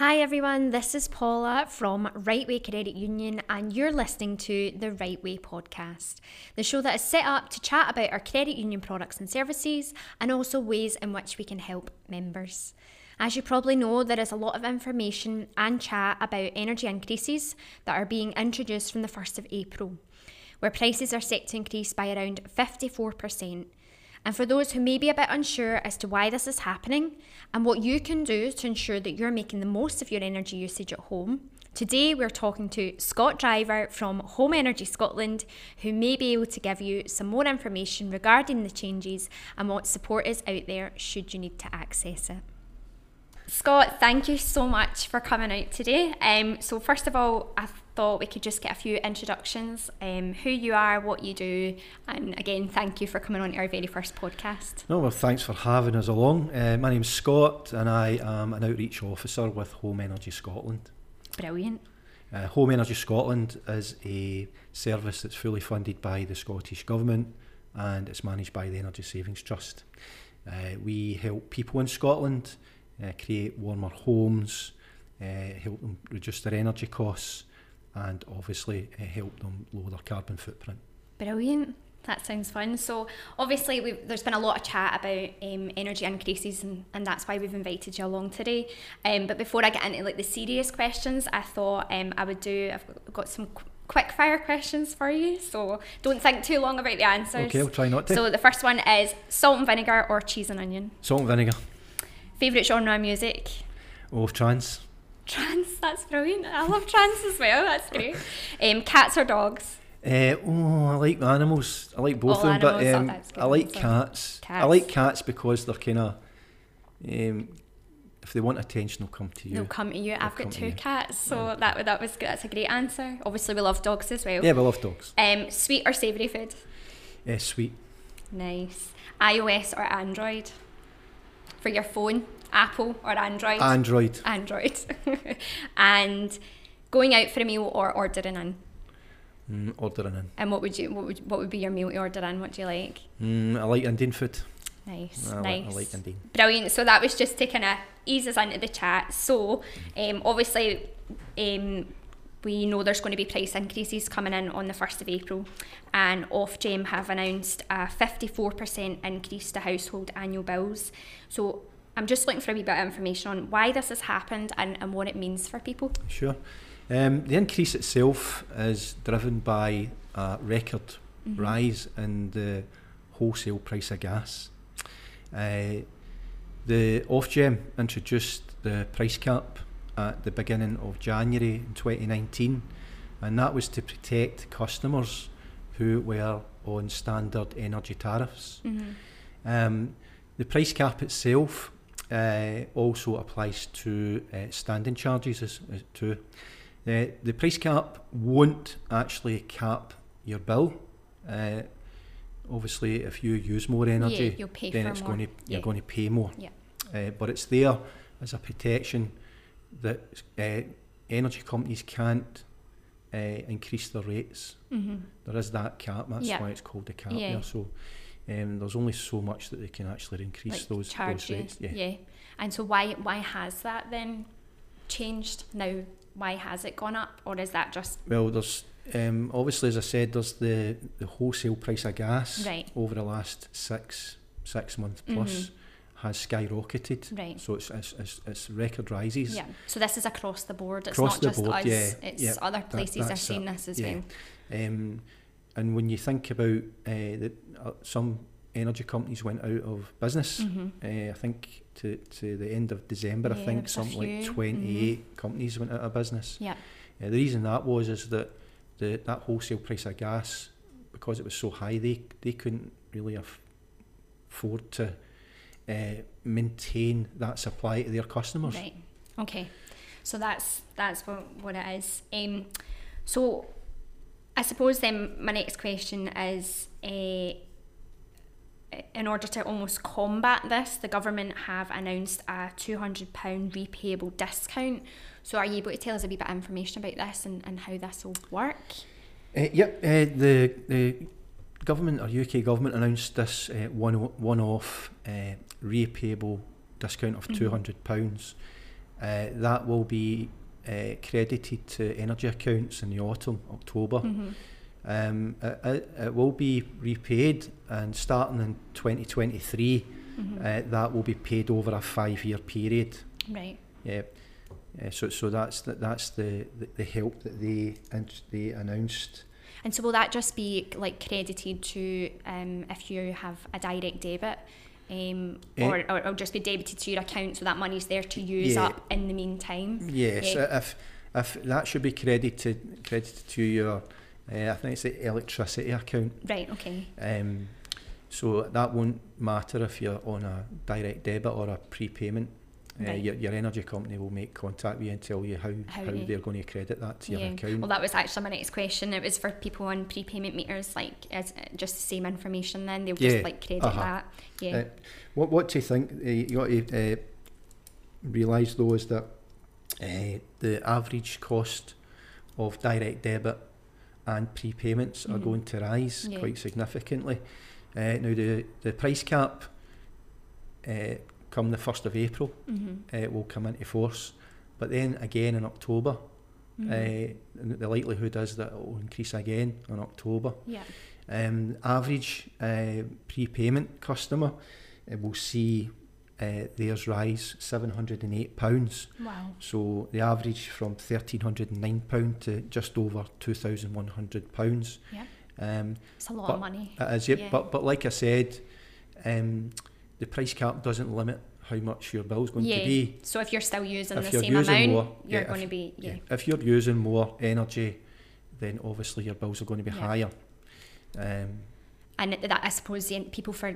Hi everyone, this is Paula from Right Way Credit Union, and you're listening to the Right Way podcast, the show that is set up to chat about our credit union products and services and also ways in which we can help members. As you probably know, there is a lot of information and chat about energy increases that are being introduced from the 1st of April, where prices are set to increase by around 54%. And for those who may be a bit unsure as to why this is happening and what you can do to ensure that you're making the most of your energy usage at home, today we're talking to Scott Driver from Home Energy Scotland, who may be able to give you some more information regarding the changes and what support is out there should you need to access it. Scott, thank you so much for coming out today. Um, so, first of all, I thought we could just get a few introductions um, who you are, what you do, and again, thank you for coming on to our very first podcast. No, well, thanks for having us along. Uh, my name's Scott, and I am an outreach officer with Home Energy Scotland. Brilliant. Uh, Home Energy Scotland is a service that's fully funded by the Scottish Government and it's managed by the Energy Savings Trust. Uh, we help people in Scotland uh, create warmer homes, uh, help them reduce their energy costs, and obviously uh, help them lower their carbon footprint. Brilliant. That sounds fun. So, obviously, we've, there's been a lot of chat about um, energy increases, and, and that's why we've invited you along today. Um, but before I get into like the serious questions, I thought um, I would do. I've got some qu- quick fire questions for you, so don't think too long about the answers. Okay, I'll try not to. So the first one is salt and vinegar or cheese and onion. Salt and vinegar. Favorite genre of music? Oh, trance. Trance. That's brilliant. I love trance as well. That's great. Um, cats or dogs? Uh, oh, I like animals. I like both All of them, but animals, um, I like answer. cats. I like cats because they're kind of. Um, if they want attention, they'll come to you. They'll come to you. I've got two cats, so that that was good. That's a great answer. Obviously, we love dogs as well. Yeah, we love dogs. Um, sweet or savoury food? Uh, sweet. Nice. iOS or Android? For your phone, Apple or Android? Android. Android. and going out for a meal or ordering in. Mm, ordering in. And what would you what would what would be your meal to order in? What do you like? Mm, I like Indian food. Nice, I, nice. like, I like Indian. Brilliant. So that was just to kind of ease us into the chat. So, um, obviously, um, we know there's going to be price increases coming in on the 1st of April, and Ofgem have announced a 54% increase to household annual bills. So, I'm just looking for a wee bit of information on why this has happened and, and what it means for people. Sure. Um, the increase itself is driven by a record Mm-hmm. rise in the wholesale price of gas. Uh, the Ofgem introduced the price cap at the beginning of January in 2019, and that was to protect customers who were on standard energy tariffs. Um, the price cap itself uh, also applies to uh, standing charges as, as too. Uh, the price cap won't actually cap your bill. Uh, obviously, if you use more energy, Yeah, then it's more. going to you're Yeah. going to pay more. Yeah. Uh, but it's there as a protection that uh, energy companies can't uh, increase their rates. Mm-hmm. There is that cap. That's Yeah. why it's called a cap. Yeah. There. So um, there's only so much that they can actually increase Like those, those rates. Yeah. yeah. And so why why has that then changed now? Why has it gone up, or is that just Well, there's um, obviously, as I said, there's the, the wholesale price of gas Right. over the last six six months plus has skyrocketed. Mm-hmm. Right. So it's it's, it's, it's record rises. Yeah. So this is across the board. It's Across not the just board, us. yeah, It's yeah, other that- places are that's seeing it, this as yeah. well. Um, and when you think about uh, that, uh, some energy companies went out of business. Uh, I think to, to the end of December, Mm-hmm. Yeah, I think something like few, 28 companies went out of business. Yeah. Uh, the reason that was is that the that wholesale price of gas, because it was so high, they they couldn't really afford to uh, maintain that supply to their customers. Right. Okay. So that's that's what, what it is. Um, so I suppose then my next question is uh, in order to almost combat this, the government have announced a £200 repayable discount. So are you able to tell us a wee bit of information about this and, and how this will work? Uh, yep, uh, the the government or UK government announced this uh, one one off uh, repayable discount of Mhm. pounds, uh, that will be uh, credited to energy accounts in the autumn, October. Mm-hmm. Um, it, it, will be repaid, and starting in 2023, Mm-hmm. uh, that will be paid over a five-year period. right. Yeah. Uh, so, so that's the, that's the, the, the help that they and they announced. And so will that just be like credited to um, if you have a direct debit? Um, Eh. or, or it'll just be debited to your account so that money's there to use Yeah. up in the meantime. Yes, Yeah. if if that should be credited credited to your, uh, I think it's the electricity account. Right, okay. Um, so that won't matter if you're on a direct debit or a prepayment. Uh, your, your energy company will make contact with you and tell you how, How how, they're going to credit that to your account. Well, that was actually my next question. It was for people on prepayment meters, like as just the same information. Then they'll Yeah, just like credit uh-huh. that. Yeah. Uh, what what do you think? Uh, you got to uh, realise though is that uh, the average cost of direct debit and prepayments are Mhm. going to rise Yeah. quite significantly. Uh, now the the price cap uh, come the first of April mm-hmm. uh, will come into force, but then again in October. Mm-hmm. Uh, the likelihood is that it will increase again in October. yeah. Um, average uh, prepayment customer uh, will see uh, theirs rise £708. Wow. So the average from £1,309 to just over £2,100. Yeah. Um, It's a lot of money. it is. Yeah. but, but like I said, um, the price cap doesn't limit how much your bill's going yeah. to be. So if you're still using If the you're same using amount, more, you're yeah, going to be yeah. If you're using more energy, then obviously your bills are going to be Yeah. higher. Um, And that I suppose the people for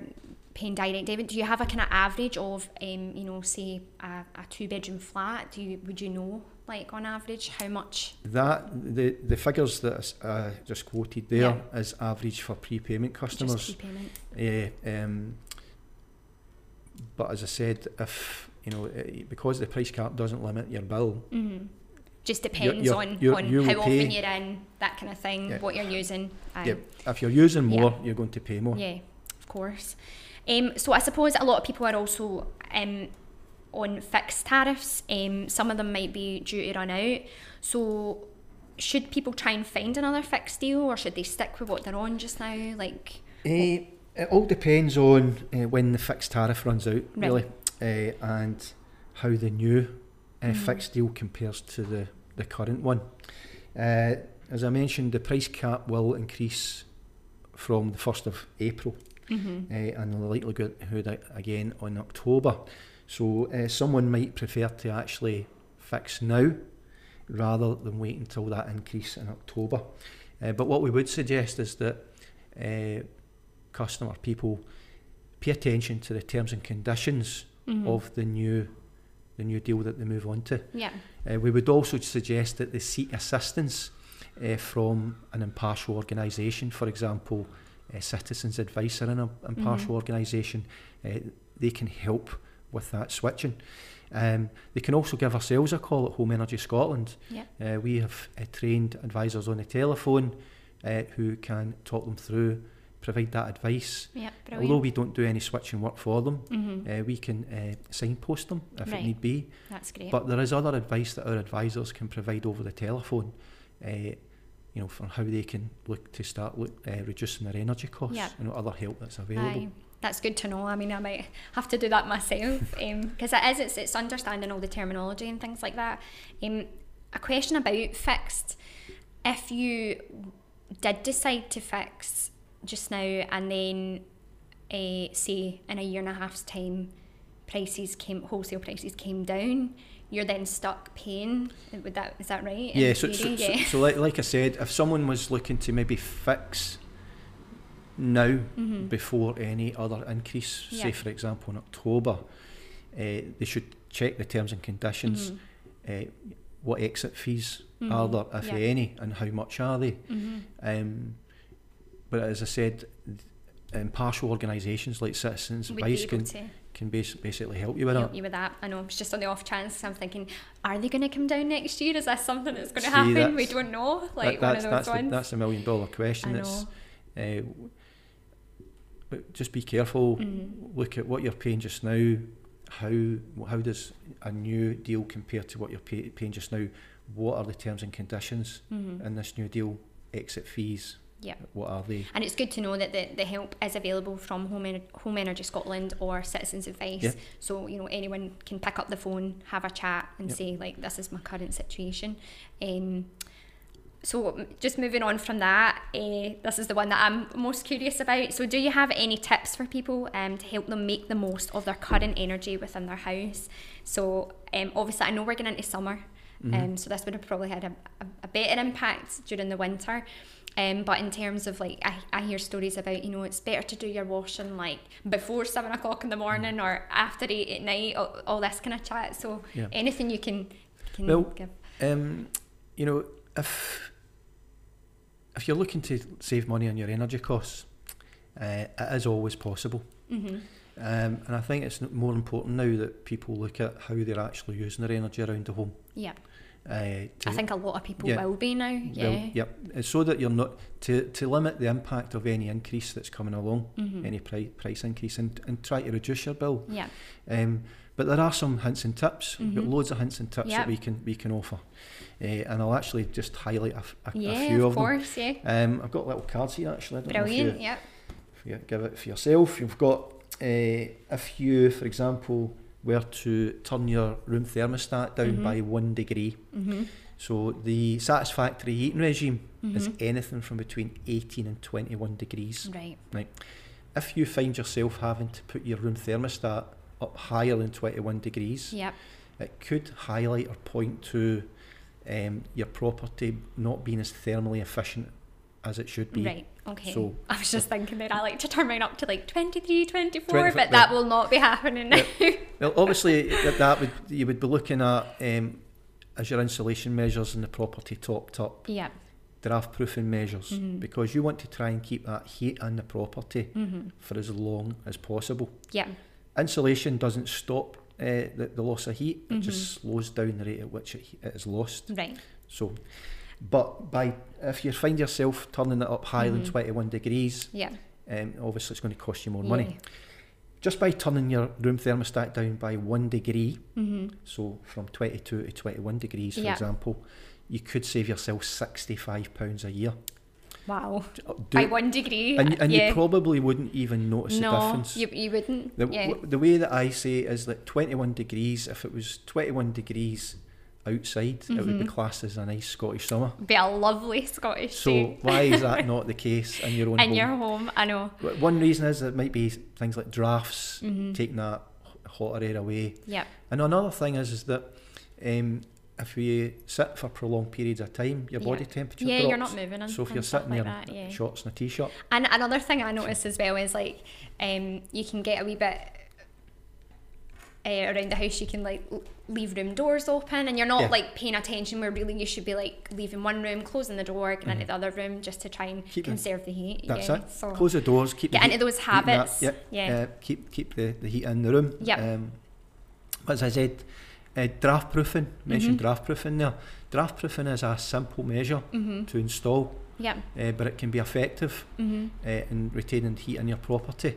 paying direct debit. Do you have a kind of average of, um, you know, say a, a two bedroom flat? Do you would you know like on average how much? That the the figures that I just quoted there is average for prepayment customers. Just prepayment. Yeah, um, but as I said, if you know eh, because the price cap doesn't limit your bill, Mm-hmm. Just depends you're- on, you're- on you will how often you're in, that kind of thing, Yeah. what you're using. Aye. yeah, if you're using Yeah. more, you're going to pay more. Yeah, of course. Um, so I suppose a lot of people are also um, on fixed tariffs. Um, some of them might be due to run out. So should people try and find another fixed deal, or should they stick with what they're on just now? Like, Eh, it all depends on uh, when the fixed tariff runs out, Right. really, uh, and how the new uh, Mhm. fixed deal compares to the, the current one. Uh, as I mentioned, the price cap will increase from the 1st of April mm-hmm. uh, and the likelihood again on October. So uh, someone might prefer to actually fix now rather than wait until that increase in October. Uh, but what we would suggest is that uh, customer people pay attention to the terms and conditions Mm-hmm. of the new the new deal that they move on to. yeah, Uh, we would also suggest that they seek assistance uh, from an impartial organisation, for example, uh, Citizens Advice are an im- impartial Mhm. organisation. Uh, they can help with that switching. Um, they can also give ourselves a call at Home Energy Scotland. Yeah. Uh, we have uh, trained advisors on the telephone uh, who can talk them through, provide that advice. yeah, Although we don't do any switching work for them, mm-hmm. uh, we can uh, signpost them if Right. it need be. That's great. But there is other advice that our advisors can provide over the telephone, uh, you know, for how they can look to start look, uh, reducing their energy costs Yeah. and other help that's available. Aye, that's good to know. I mean, I might have to do that myself because it is. It's, it's understanding all the terminology and things like that. Um, a question about fixed. If you did decide to fix just now and then, uh, say in a year and a half's time, prices came wholesale prices came down. You're then stuck paying. Would that is that right? Yeah, so, so, theory? so, so like, like I said, if someone was looking to maybe fix now Mhm. before any other increase, Yeah. say for example in October, uh, they should check the terms and conditions. Mhm. Uh, what exit fees are Mhm. there, if Yeah. any, and how much are they? Mhm. Um, but as I said, impartial organisations like Citizens Would Advice can, to. can bas- basically help you with help that. you with that. I know it's just on the off chance. I'm thinking, are they going to come down next year? Is that something that's going to happen? We don't know. That- Like one of that's, those that's, the, ones. that's a million dollar question. I know. Uh, but just be careful. Mhm. Look at what you're paying just now how how does a new deal compare to what you're pay, paying just now? What are the terms and conditions Mm-hmm. in this new deal? Exit fees. Yeah. What are they? And it's good to know that the, the help is available from Home, Ener- Home Energy Scotland or Citizens Advice. Yeah. So, you know, anyone can pick up the phone, have a chat and Yep. say, like, this is my current situation. Um, so, just moving on from that, uh, this is the one that I'm most curious about. So, do you have any tips for people um, to help them make the most of their current energy within their house? So, um, obviously, I know we're getting into summer, Mm-hmm. um, so this would have probably had a, a, a better impact during the winter. Um, but in terms of like, I, I hear stories about, you know, it's better to do your washing like before seven o'clock in the morning or after eight at night, all, all this kind of chat. So Yeah. anything you can, can Well, give. Um, you know, if if you're looking to save money on your energy costs, uh, it is always possible. hmm Um, and I think it's more important now that people look at how they're actually using their energy around the home. Yeah. Uh, I think a lot of people yeah. will be now. Yeah. well, yep. So that you're not to, to limit the impact of any increase that's coming along, Mhm. any pri- price increase, and, and try to reduce your bill. Yeah. Um, but there are some hints and tips. We've got Mhm. loads of hints and tips Yep. that we can we can offer, uh, and I'll actually just highlight a, f- a- a Yeah, few of them. of them. course. Yeah. Um, I've got little cards here actually. I don't know if Brilliant. you- Yep. if you give it for yourself. You've got uh, if you, for example, were to turn your room thermostat down Mhm. by one degree. hmm So the satisfactory heating regime is Mhm. anything from between 18 and 21 degrees. Right. If you find yourself having to put your room thermostat up higher than 21 degrees, Yep. it could highlight or point to um, your property not being as thermally efficient as it should be. Right. Okay. So- I was just thinking that I like to turn mine up to like 23, 24, 24 but that will not be happening now. Well, obviously that, that would you would be looking at um, as your insulation measures in the property topped up, yeah. draft proofing measures, Mhm. because you want to try and keep that heat in the property hmm for as long as possible. Yeah. Insulation doesn't stop uh, the, the loss of heat; it Mhm. just slows down the rate at which it, it is lost. Right. So, but by if you find yourself turning it up higher Mhm. than twenty one degrees, Yeah. um, obviously it's going to cost you more money. Just by turning your room thermostat down by one degree, hmm So from 22 to 21 degrees, for Yeah. example, you could save yourself £65 a year. Wow. Do- By one degree. and and yeah. you probably wouldn't even notice the difference. you, you wouldn't. The, yeah. w- the way that I say it is that 21 degrees, if it was 21 degrees outside, it would be Mhm. classed as a nice Scottish summer. be a lovely Scottish So day. why is that not the case in your own in home? your home, I know. One reason is it might be things like drafts, hmm taking that hotter air away. Yep. And another thing is, is that um, if you sit for prolonged periods of time, your Yeah. body temperature Yeah, drops. you're not moving and, So if you're sitting like there that, in yeah. shorts and a t-shirt, And another thing I noticed as well is like um, you can get a wee bit uh, around the house. You can like leave room doors open, and you're not Yeah. like paying attention. Where really you should be like leaving one room, closing the door, going into Mhm. the other room, just to try and Keep conserve the heat. that's yeah. it. So close the doors, keep the get heat, into those that- habits. yep, Yeah. uh, keep keep the, the heat in the room. yeah Um, as I said, uh, draft proofing. Mentioned Mhm. draft proofing there. Draft proofing is a simple measure Mhm. to install, yeah uh, but it can be effective uh, in retaining heat in your property.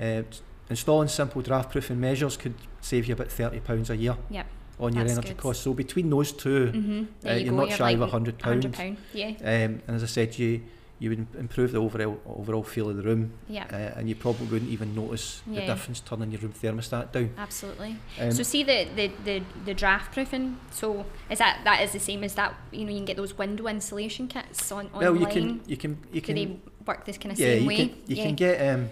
Uh, installing simple draft proofing measures could save you about thirty pounds a year Yep. on your That's energy good. costs. So between those two, Mhm. Uh, you you're go. not shy of like a hundred pounds. Yeah. Um, and as I said, you you would improve the overall overall feel of the room, Yeah. uh, and you probably wouldn't even notice the difference turning your room thermostat down. Absolutely. Um, so see the, the, the, the draft proofing. So is that that is the same as that? You know, you can get those window insulation kits on well, online. you can you can you Do can they work this kind of yeah same you way? can you yeah. can get um,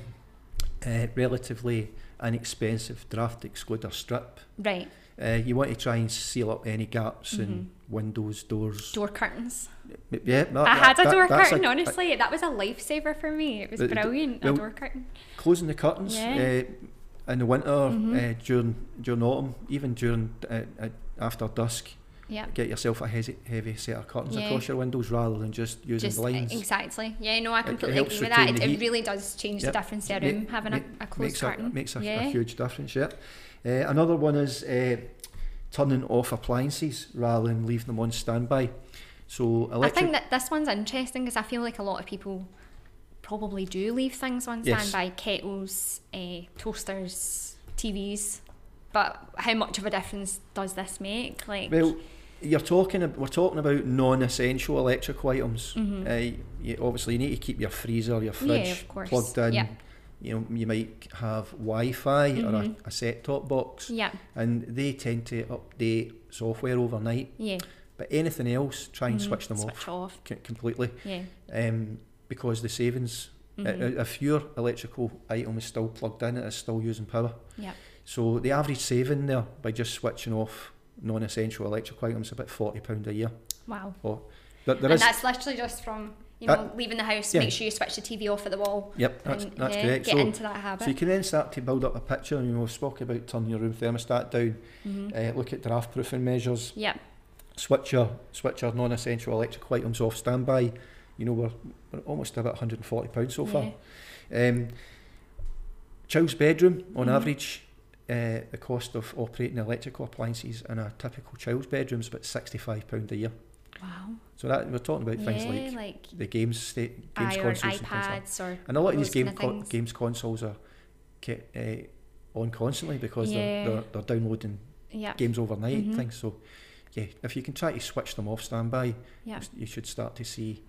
uh, relatively inexpensive draft excluder strip. right Uh, you want to try and seal up any gaps in Mhm. windows, doors. door curtains. Yeah, that- I had that- a door that's curtain. a- honestly, that was a lifesaver for me. It was The- the- brilliant. well, a door curtain. closing the curtains Yeah. uh, in the winter, Mhm. uh, during during autumn, even during uh, uh, after dusk. Yeah. Get yourself a heavy, heavy set of curtains Yeah. across your windows rather than just using Just blinds. exactly. Yeah, no, I completely agree with that. It, it really does change Yep. the difference to a room having a, a closed makes curtain. A, makes a, yeah. a huge difference, yeah. Uh, another one is uh, turning off appliances rather than leaving them on standby. So I think that this one's interesting because I feel like a lot of people probably do leave things on Yes. standby kettles, uh, toasters, TVs. but how much of a difference does this make? Like, Well, you're talking. We're talking about non-essential electrical items. Mhm. Uh, you, obviously, you need to keep your freezer, your fridge course. plugged in. Yeah. You know, you might have Wi-Fi or a, Mhm. a set-top box, yeah, and they tend to update software overnight. yeah. But anything else, try and Mhm. switch them Switch off off. c- completely, Yeah. um, because the savings. if your electrical item is still plugged in, it is still using power. Yeah. So the average saving there by just switching off non-essential electrical items about forty pound a year. Wow. There, there and is- that's literally just from you know Uh, leaving the house. yeah. Make sure you switch the TV off at the wall. Yep, that's, and, that's yeah, correct. Get So, into that habit. so you can then start to build up a picture. You know, we've spoken about turning your room thermostat down, Mhm. uh, look at draft proofing measures, yeah. switch your switch your non-essential electrical items off standby. You know, we're, we're almost about 140 pounds so far. Um, child's bedroom, on Mhm. average, uh, the cost of operating electrical appliances in a typical child's bedroom is about 65 pound a year. Wow. So that we're talking about things yeah, like like the games state, games I consoles and things like that. iPads or And a lot of these game co- games consoles are ke- uh, on constantly because Yeah. they're, they're, they're downloading yeah. games overnight Mhm. things. So, yeah, if you can try to switch them off standby, Yeah. you should start to see.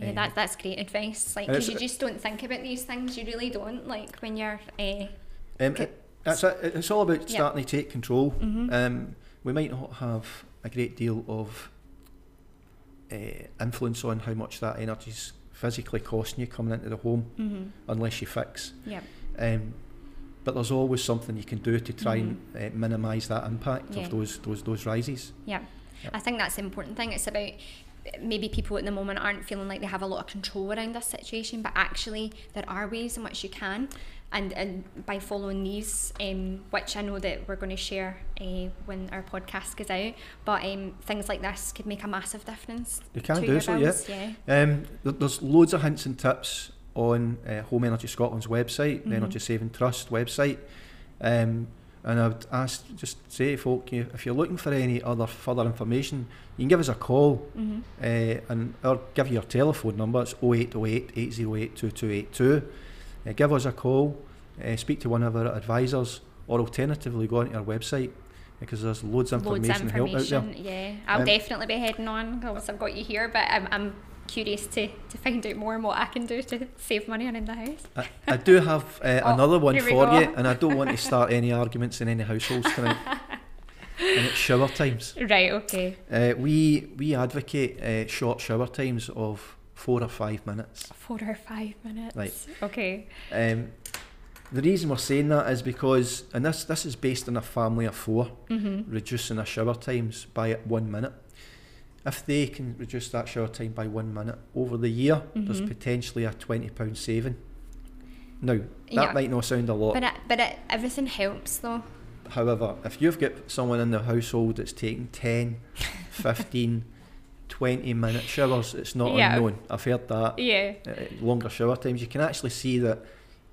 Yeah, um, that, that's great advice. Like, because you just don't think about these things. You really don't. Like when you're. Uh, um, c- it- that's it. It's all about Yeah. starting to take control. mhm. Um, we might not have a great deal of uh, influence on how much that energy is physically costing you coming into the home, Mhm. unless you fix. Yeah. Um, but there's always something you can do to try and uh, minimise that impact Mm-hmm. Yeah. of those those those rises. Yeah. Yeah. I think that's the important thing. It's about maybe people at the moment aren't feeling like they have a lot of control around this situation, but actually there are ways in which you can. And, and by following these, um, which I know that we're going to share uh, when our podcast goes out, but um, things like this could make a massive difference. You can do so, yeah. bills, yeah. Um, there- there's loads of hints and tips on uh, Home Energy Scotland's website, the Mhm. Energy Saving Trust website. Um, and I would ask, just say to folk, you, if you're looking for any other further information, you can give us a call Mm-hmm. uh, and or give you your telephone number. It's 0808 808 2282. Uh, give us a call, uh, speak to one of our advisors, or alternatively go onto our website because there's loads of Loads information, of and help out there. yeah. I'll Um, definitely be heading on because I've got you here, but I'm, I'm curious to, to find out more and what I can do to save money on in the house. I, I do have uh, Oh, another one for go. you, and I don't want to start any arguments in any households tonight. and it's shower times. Right, okay. Uh, we we advocate uh, short shower times of four or five minutes. Four or five minutes. Right. Okay. Um, the reason we're saying that is because, and this this is based on a family of four, Mm-hmm. reducing their shower times by one minute. If they can reduce that shower time by one minute over the year, there's Mhm. potentially a twenty pound saving. Now that Yeah. might not sound a lot. But it, but it, everything helps though. However, if you've got someone in the household that's taking 10, 15, 20 minute showers, it's not Yeah. unknown. I've heard that. Yeah. Uh, longer shower times, you can actually see that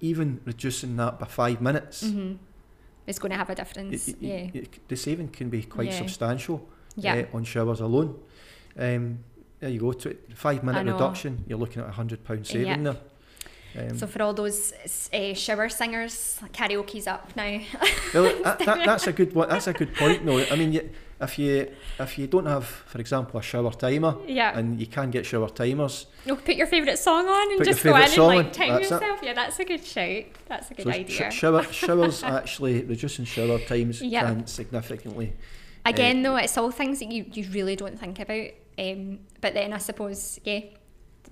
even reducing that by five minutes, Mm-hmm. It's going to have a difference. y- yeah. y- the saving can be quite Yeah. substantial Yeah. uh, on showers alone. Um, there you go, to five minute reduction, you're looking at a hundred pound saving there. Um, so for all those uh, shower singers, karaoke's up now. Well, that, that, that's a good one. That's a good point. No, I mean, you, if you if you don't have, for example, a shower timer, yeah. and you can get shower timers, No, put your favourite song on and just go in and like time that's it. yourself. Yeah, that's a good shout. That's a good so sh- idea. shower showers actually reducing shower times Yeah. can significantly. Again, though, it's all things that you, you really don't think about. Um, but then I suppose, yeah,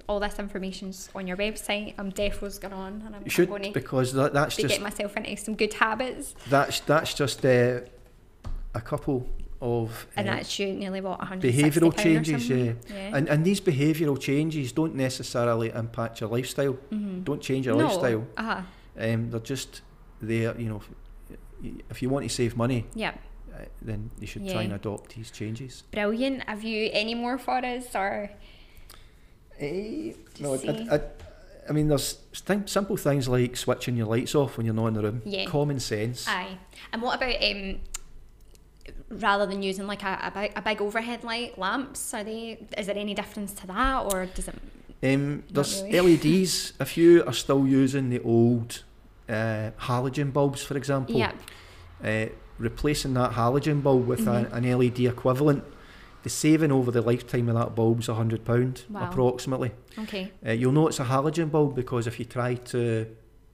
all this information's on your website. I'm definitely going on and I'm, You should going to because that, that's be just getting myself into some good habits. that's that's just uh, a couple of And uh, that's you nearly what, 160 behavioural changes, something? Yeah. and and these behavioural changes don't necessarily impact your lifestyle. Mhm. Don't change your no. lifestyle. Uh-huh. Um, they're just there. You know, if, if you want to save money, Yeah. uh, then you should try and adopt these changes. Brilliant. Have you any more for us or Eh, no. I, I, I mean, there's sim- simple things like switching your lights off when you're not in the room. Yeah. Common sense. Aye. And what about um rather than using like a, a big a big overhead light lamps, are they is there any difference to that or does it Um, there's really. LEDs. If you are still using the old uh, halogen bulbs, for example, Yeah. uh, replacing that halogen bulb with Mhm. a, an LED equivalent, the saving over the lifetime of that bulb is £100 Wow. approximately. Okay. Uh, you'll know it's a halogen bulb because if you try to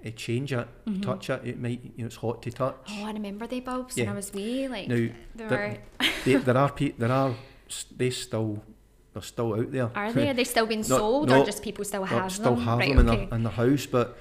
uh, change it, Mhm. touch it, it might, you know, it's hot to touch. Oh, I remember they bulbs when Yeah. I was wee. Like Now, there- were. they, there are pe- there are they still they're still out there. Are they? Are they still being No, sold, no, or just people still have still them? have right, them in, okay. their, in their house, but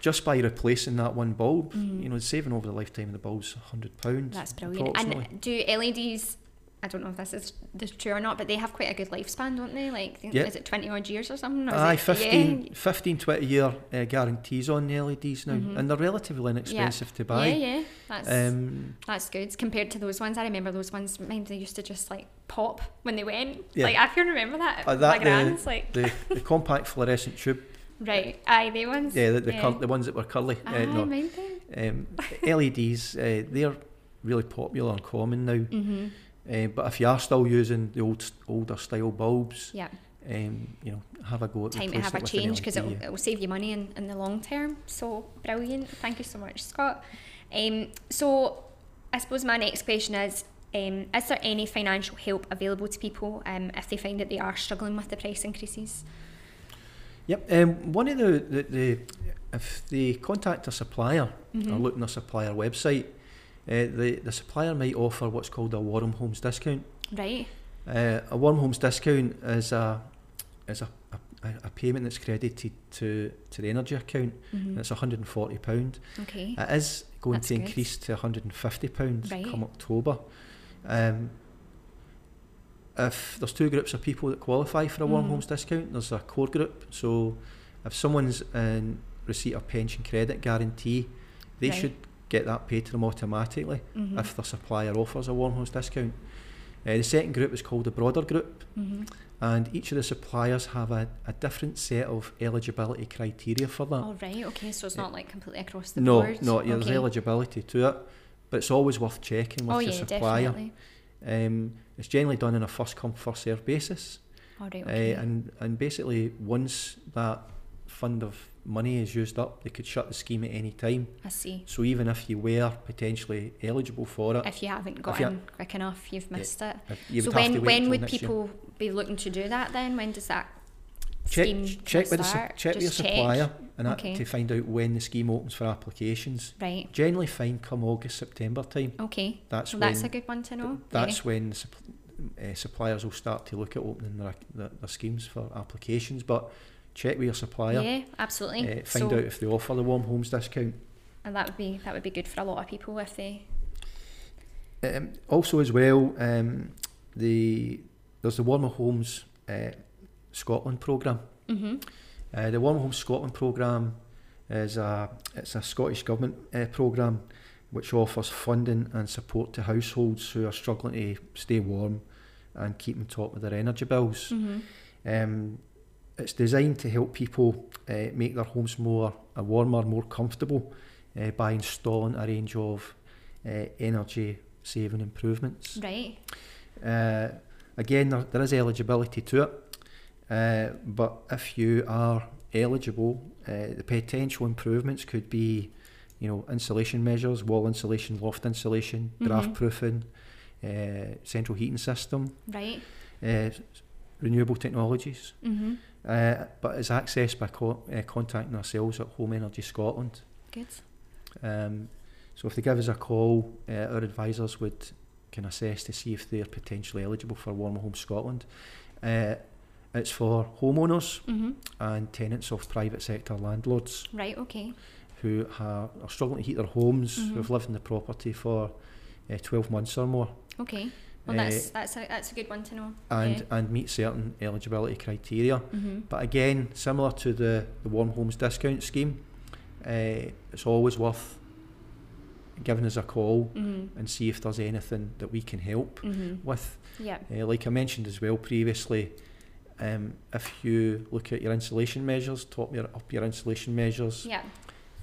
just by replacing that one bulb, Mhm. you know, saving over the lifetime of the bulb's hundred pounds. That's brilliant. And do LEDs? I don't know if this is this true or not, but they have quite a good lifespan, don't they? Like, Yeah. is it twenty odd years or something? Or Aye, it, 15, Yeah. 15, 20 year uh, guarantees on the LEDs now, Mhm. and they're relatively inexpensive to buy. Yeah, yeah, that's Um, that's good compared to those ones. I remember those ones. Mine they used to just like pop when they went. Yeah. Like I can remember that. Uh, that, the- like the, the compact fluorescent tube, right. Aye, they ones. yeah, the, the, yeah. cur- the ones that were curly. Aye, uh, no, mind them. um, LEDs, uh, they're really popular and common now. Mhm. Uh, but if you are still using the old older style bulbs, Yeah. um, you know, have a go at Time to have a change because it'll, it'll save you money in, in the long term. So brilliant. Thank you so much, Scott. Um, so I suppose my next question is. Um, is there any financial help available to people um, if they find that they are struggling with the price increases? Yep. Um, one of the, the, the if they contact a supplier or Mhm. look on a supplier website, uh, the the supplier might offer what's called a Warm Homes discount. Right. Uh, a Warm Homes discount is a is a, a, a payment that's credited to to the energy account. Mhm. And it's 140 pound. Okay. It is going That's to good. increase to 150 pounds Right. come October. Um, if there's two groups of people that qualify for a warm Mhm. homes discount, there's a core group. So if someone's in receipt of pension credit guarantee, they Right. should get that paid to them automatically Mhm. if their supplier offers a warm homes discount. Uh, the second group is called the broader group, Mhm. and each of the suppliers have a, a different set of eligibility criteria for that. Oh right. Okay. So it's not like completely across the no, board. no, yeah, there's eligibility to it, but it's always worth checking with Oh your yeah, supplier. definitely. Um, it's generally done on a first come first served basis, All right. uh, Okay. and and basically once that fund of money is used up, they could shut the scheme at any time. I see. So even if you were potentially eligible for it, If you haven't got in quick enough, you've Yeah. missed it. you so would have to when when would next year. people be looking to do that then? When does that check scheme check with the, start? check with your Just check. supplier and Okay. to find out when the scheme opens for applications. Right. Generally, fine come August September time. Okay. That's Well, when that's a good one to know. That's when supp- uh, suppliers will start to look at opening their, their, their schemes for applications. But check with your supplier. yeah. absolutely. uh, find so, out if they offer the warm homes discount. and that would be that would be good for a lot of people if they. Um, also, as well, um, the there's the Warmer Homes uh, Scotland programme. Mm-hmm. Uh, the Warmer Homes Scotland programme is a it's a Scottish government uh, programme which offers funding and support to households who are struggling to stay warm and keep on top of their energy bills. Mm-hmm. Um, it's designed to help people uh, make their homes more uh, warmer, more comfortable uh, by installing a range of uh, energy saving improvements. Right. Uh, again, there, there is eligibility to it, uh, but if you are eligible, uh, the potential improvements could be, you know, insulation measures, wall insulation, loft insulation, Mhm. draft proofing, uh, central heating system, Right. Renewable technologies. Mm-hmm. Uh, but it's accessed by co- uh, contacting ourselves at Home Energy Scotland. Good. Um, so if they give us a call, uh, our advisors would can assess to see if they're potentially eligible for Warmer Home Scotland. Uh, it's for homeowners Mm-hmm. and tenants of private sector landlords Right. Okay. who ha- are struggling to heat their homes, Mhm. who've lived in the property for uh, 12 months or more, Okay. Well, Uh, that's that's a that's a good one to know. and, Yeah. and meet certain eligibility criteria. Mm-hmm. But again, similar to the, the Warm Homes discount scheme, uh, it's always worth giving us a call Mm-hmm. and see if there's anything that we can help Mm-hmm. with. Yeah. Uh, like I mentioned as well previously, um, if you look at your insulation measures, top your up your insulation measures, Yeah.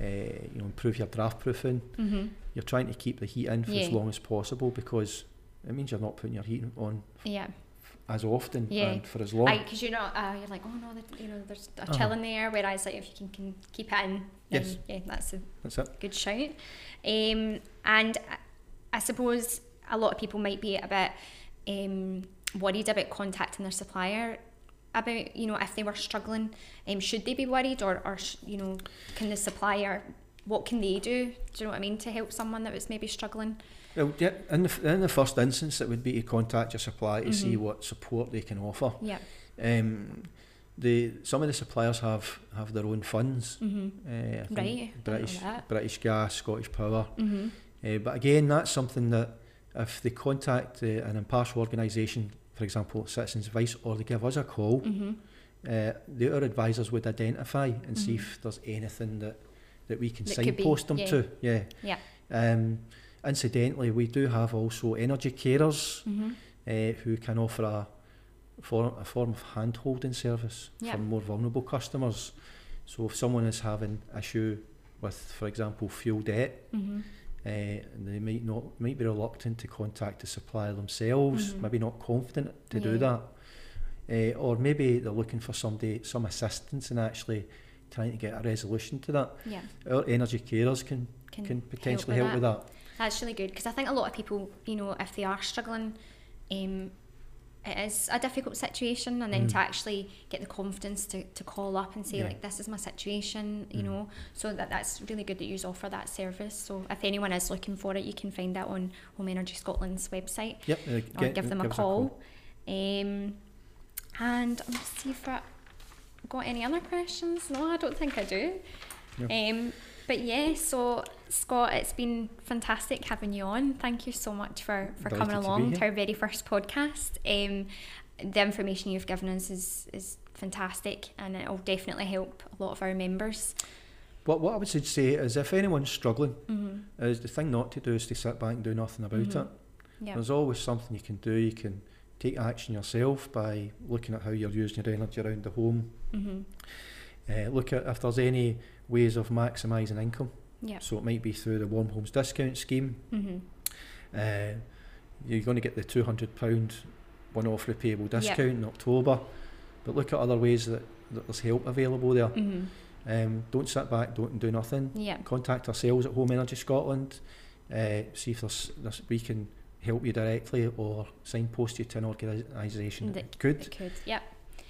uh, you know, improve your draft proofing. Mm-hmm. You're trying to keep the heat in for as long as possible because it means you're not putting your heat on Yeah. as often Yeah. and for as long. Because you're not, uh, you're like, oh no, that, you know, there's a Uh-huh. chill in there. Whereas, like, if you can, can keep it in, Yes. yeah, that's a That's it. good shout. Um, and I suppose a lot of people might be a bit um, worried about contacting their supplier about you know if they were struggling um, should they be worried or, or you know can the supplier what can they do do you know what I mean to help someone that was maybe struggling Well, yeah, in the, in the first instance, it would be to contact your supplier to see Mhm. what support they can offer. yeah Um, the some of the suppliers have, have their own funds. mm-hmm. Uh, right British. British Gas, Scottish Power. mm-hmm. Uh, but again, that's something that if they contact uh, an impartial organisation, for example, Citizens Advice, or they give us a call, Mm-hmm. uh, the other advisors would identify and see Mhm. if there's anything that, that we can That signpost them yeah. to. Yeah. Yeah. Um, incidentally, we do have also energy carers Mm-hmm. uh, who can offer a, for, a form of hand-holding service Yeah. for more vulnerable customers. So if someone is having issue with, for example, fuel debt, Mm-hmm. uh, they might not might be reluctant to contact the supplier themselves, Mhm. maybe not confident to do that, uh, or maybe they're looking for somebody some assistance in actually trying to get a resolution to that. yeah Our energy carers can can, can potentially help help with that. That's really good because I think a lot of people, you know, if they are struggling, um, it is a difficult situation, and then Mm. to actually get the confidence to, to call up and say Yeah. like, "This is my situation," you Mm. know, so that that's really good that you offer that service. So if anyone is looking for it, you can find that on Home Energy Scotland's website Yep, uh, or get- give them a us call. Um, and I'm just see if I got any other questions. No, I don't think I do. No. Um, but yeah, so Scott, it's been fantastic having you on. Thank you so much for, for Delighted coming along here. to our very first podcast. Um, the information you've given us is, is fantastic and it'll definitely help a lot of our members. What what I would say is if anyone's struggling, Mm-hmm. is the thing not to do is to sit back and do nothing about Mhm. it. Yeah. There's always something you can do. You can take action yourself by looking at how you're using your energy around the home. Mm-hmm. Uh, look at if there's any ways of maximising income. Yeah. So it might be through the Warm Homes discount scheme. Mm-hmm. Uh, you're going to get the £200 one-off repayable Yeah. discount in October. But look at other ways that, that there's help available there. Mm-hmm. Um, don't sit back, don't do nothing. Yeah. Contact ourselves at Home Energy Scotland. Uh, see if there's, there's, we can help you directly or signpost you to an organisation that That- could. It could. Yeah.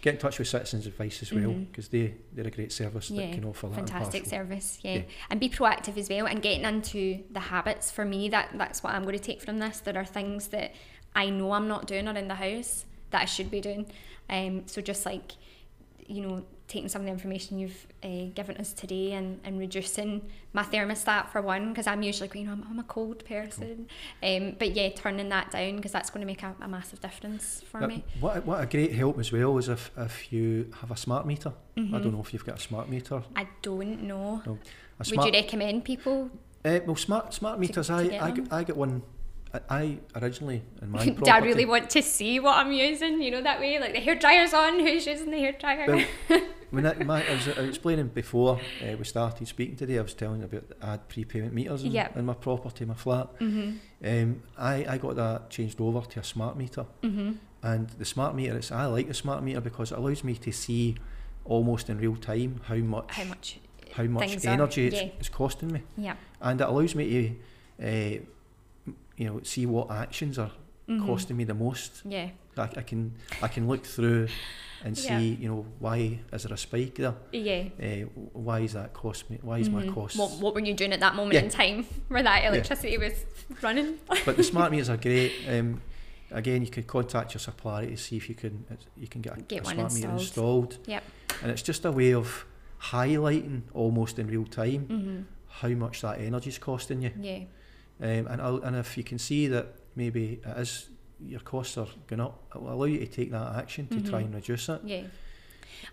Get in touch with Citizens Advice as well because they, they're a great service Yeah, that can offer that. fantastic service yeah. Yeah. and be proactive as well and getting into the habits for me that that's what i'm going to take from this there are things that i know i'm not doing around the house that i should be doing um so just like you know taking some of the information you've uh, given us today and, and reducing my thermostat for one because i'm usually going I'm, I'm a cold person um but yeah turning that down because that's going to make a, a massive difference for Uh, me What, what a great help as well is if, if you have a smart meter. I Mhm. don't know if you've got a smart meter. i don't know A would you recommend people uh, well, smart smart meters. to I, get I, get, I get one. I, I originally in my property. I really want to see what I'm using? You know that way, like the hair dryer's on. Who's using the hair dryer? Well, when I, my, I, was, I was explaining before uh, we started speaking today, I was telling you about the add prepayment meters in, Yep. in my property, my flat. mhm. Um, I, I got that changed over to a smart meter, Mhm. and the smart meter. It's, I like the smart meter because it allows me to see almost in real time how much How much? how much things are- energy it's, yeah. it's costing me, Yeah. and it allows me to uh, you know see what actions are Mhm. costing me the most. Yeah. I, I can I can look through and Yeah. see you know why is there a spike there. Yeah. Uh, why is that cost me? Why is my Mhm. cost? What, what were you doing at that moment Yeah. in time where that electricity was running? but the smart meters are great. Um, again, you could contact your supplier to see if you can you can get a, Get a smart meter installed. installed. Yep. And it's just a way of highlighting almost in real time Mhm. how much that energy is costing you. Yeah. Um, and I'll, and if you can see that maybe it is your costs are going up, it will allow you to take that action to try Mhm. and reduce it. Yeah.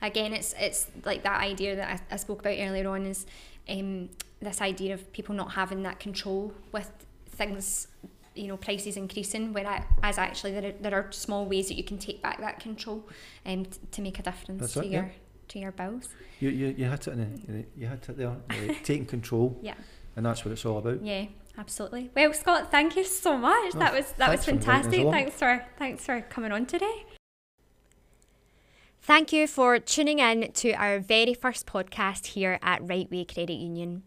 Again, it's it's like that idea that I, I spoke about earlier on is um, this idea of people not having that control with things, you know, prices increasing. Whereas as actually there are, there are small ways that you can take back that control um, t- to make a difference That's to it, your yeah. to your bills. You, you, you hit it in you hit it there, uh, taking control, Yeah. And that's what it's all about. Yeah. Absolutely. Well, Scott, thank you so much. That was that was thanks for fantastic. Thanks for thanks for coming on today. Thank you for tuning in to our very first podcast here at Right Way Credit Union.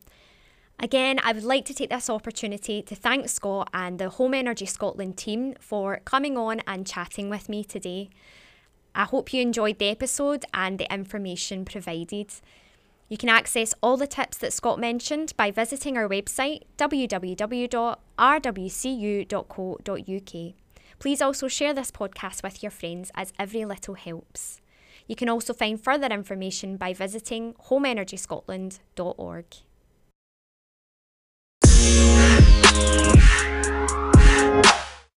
Again, I would like to take this opportunity to thank Scott and the Home Energy Scotland team for coming on and chatting with me today. I hope you enjoyed the episode and the information provided. You can access all the tips that Scott mentioned by visiting our website www.rwcu.co.uk. Please also share this podcast with your friends as every little helps. You can also find further information by visiting homeenergyscotland.org.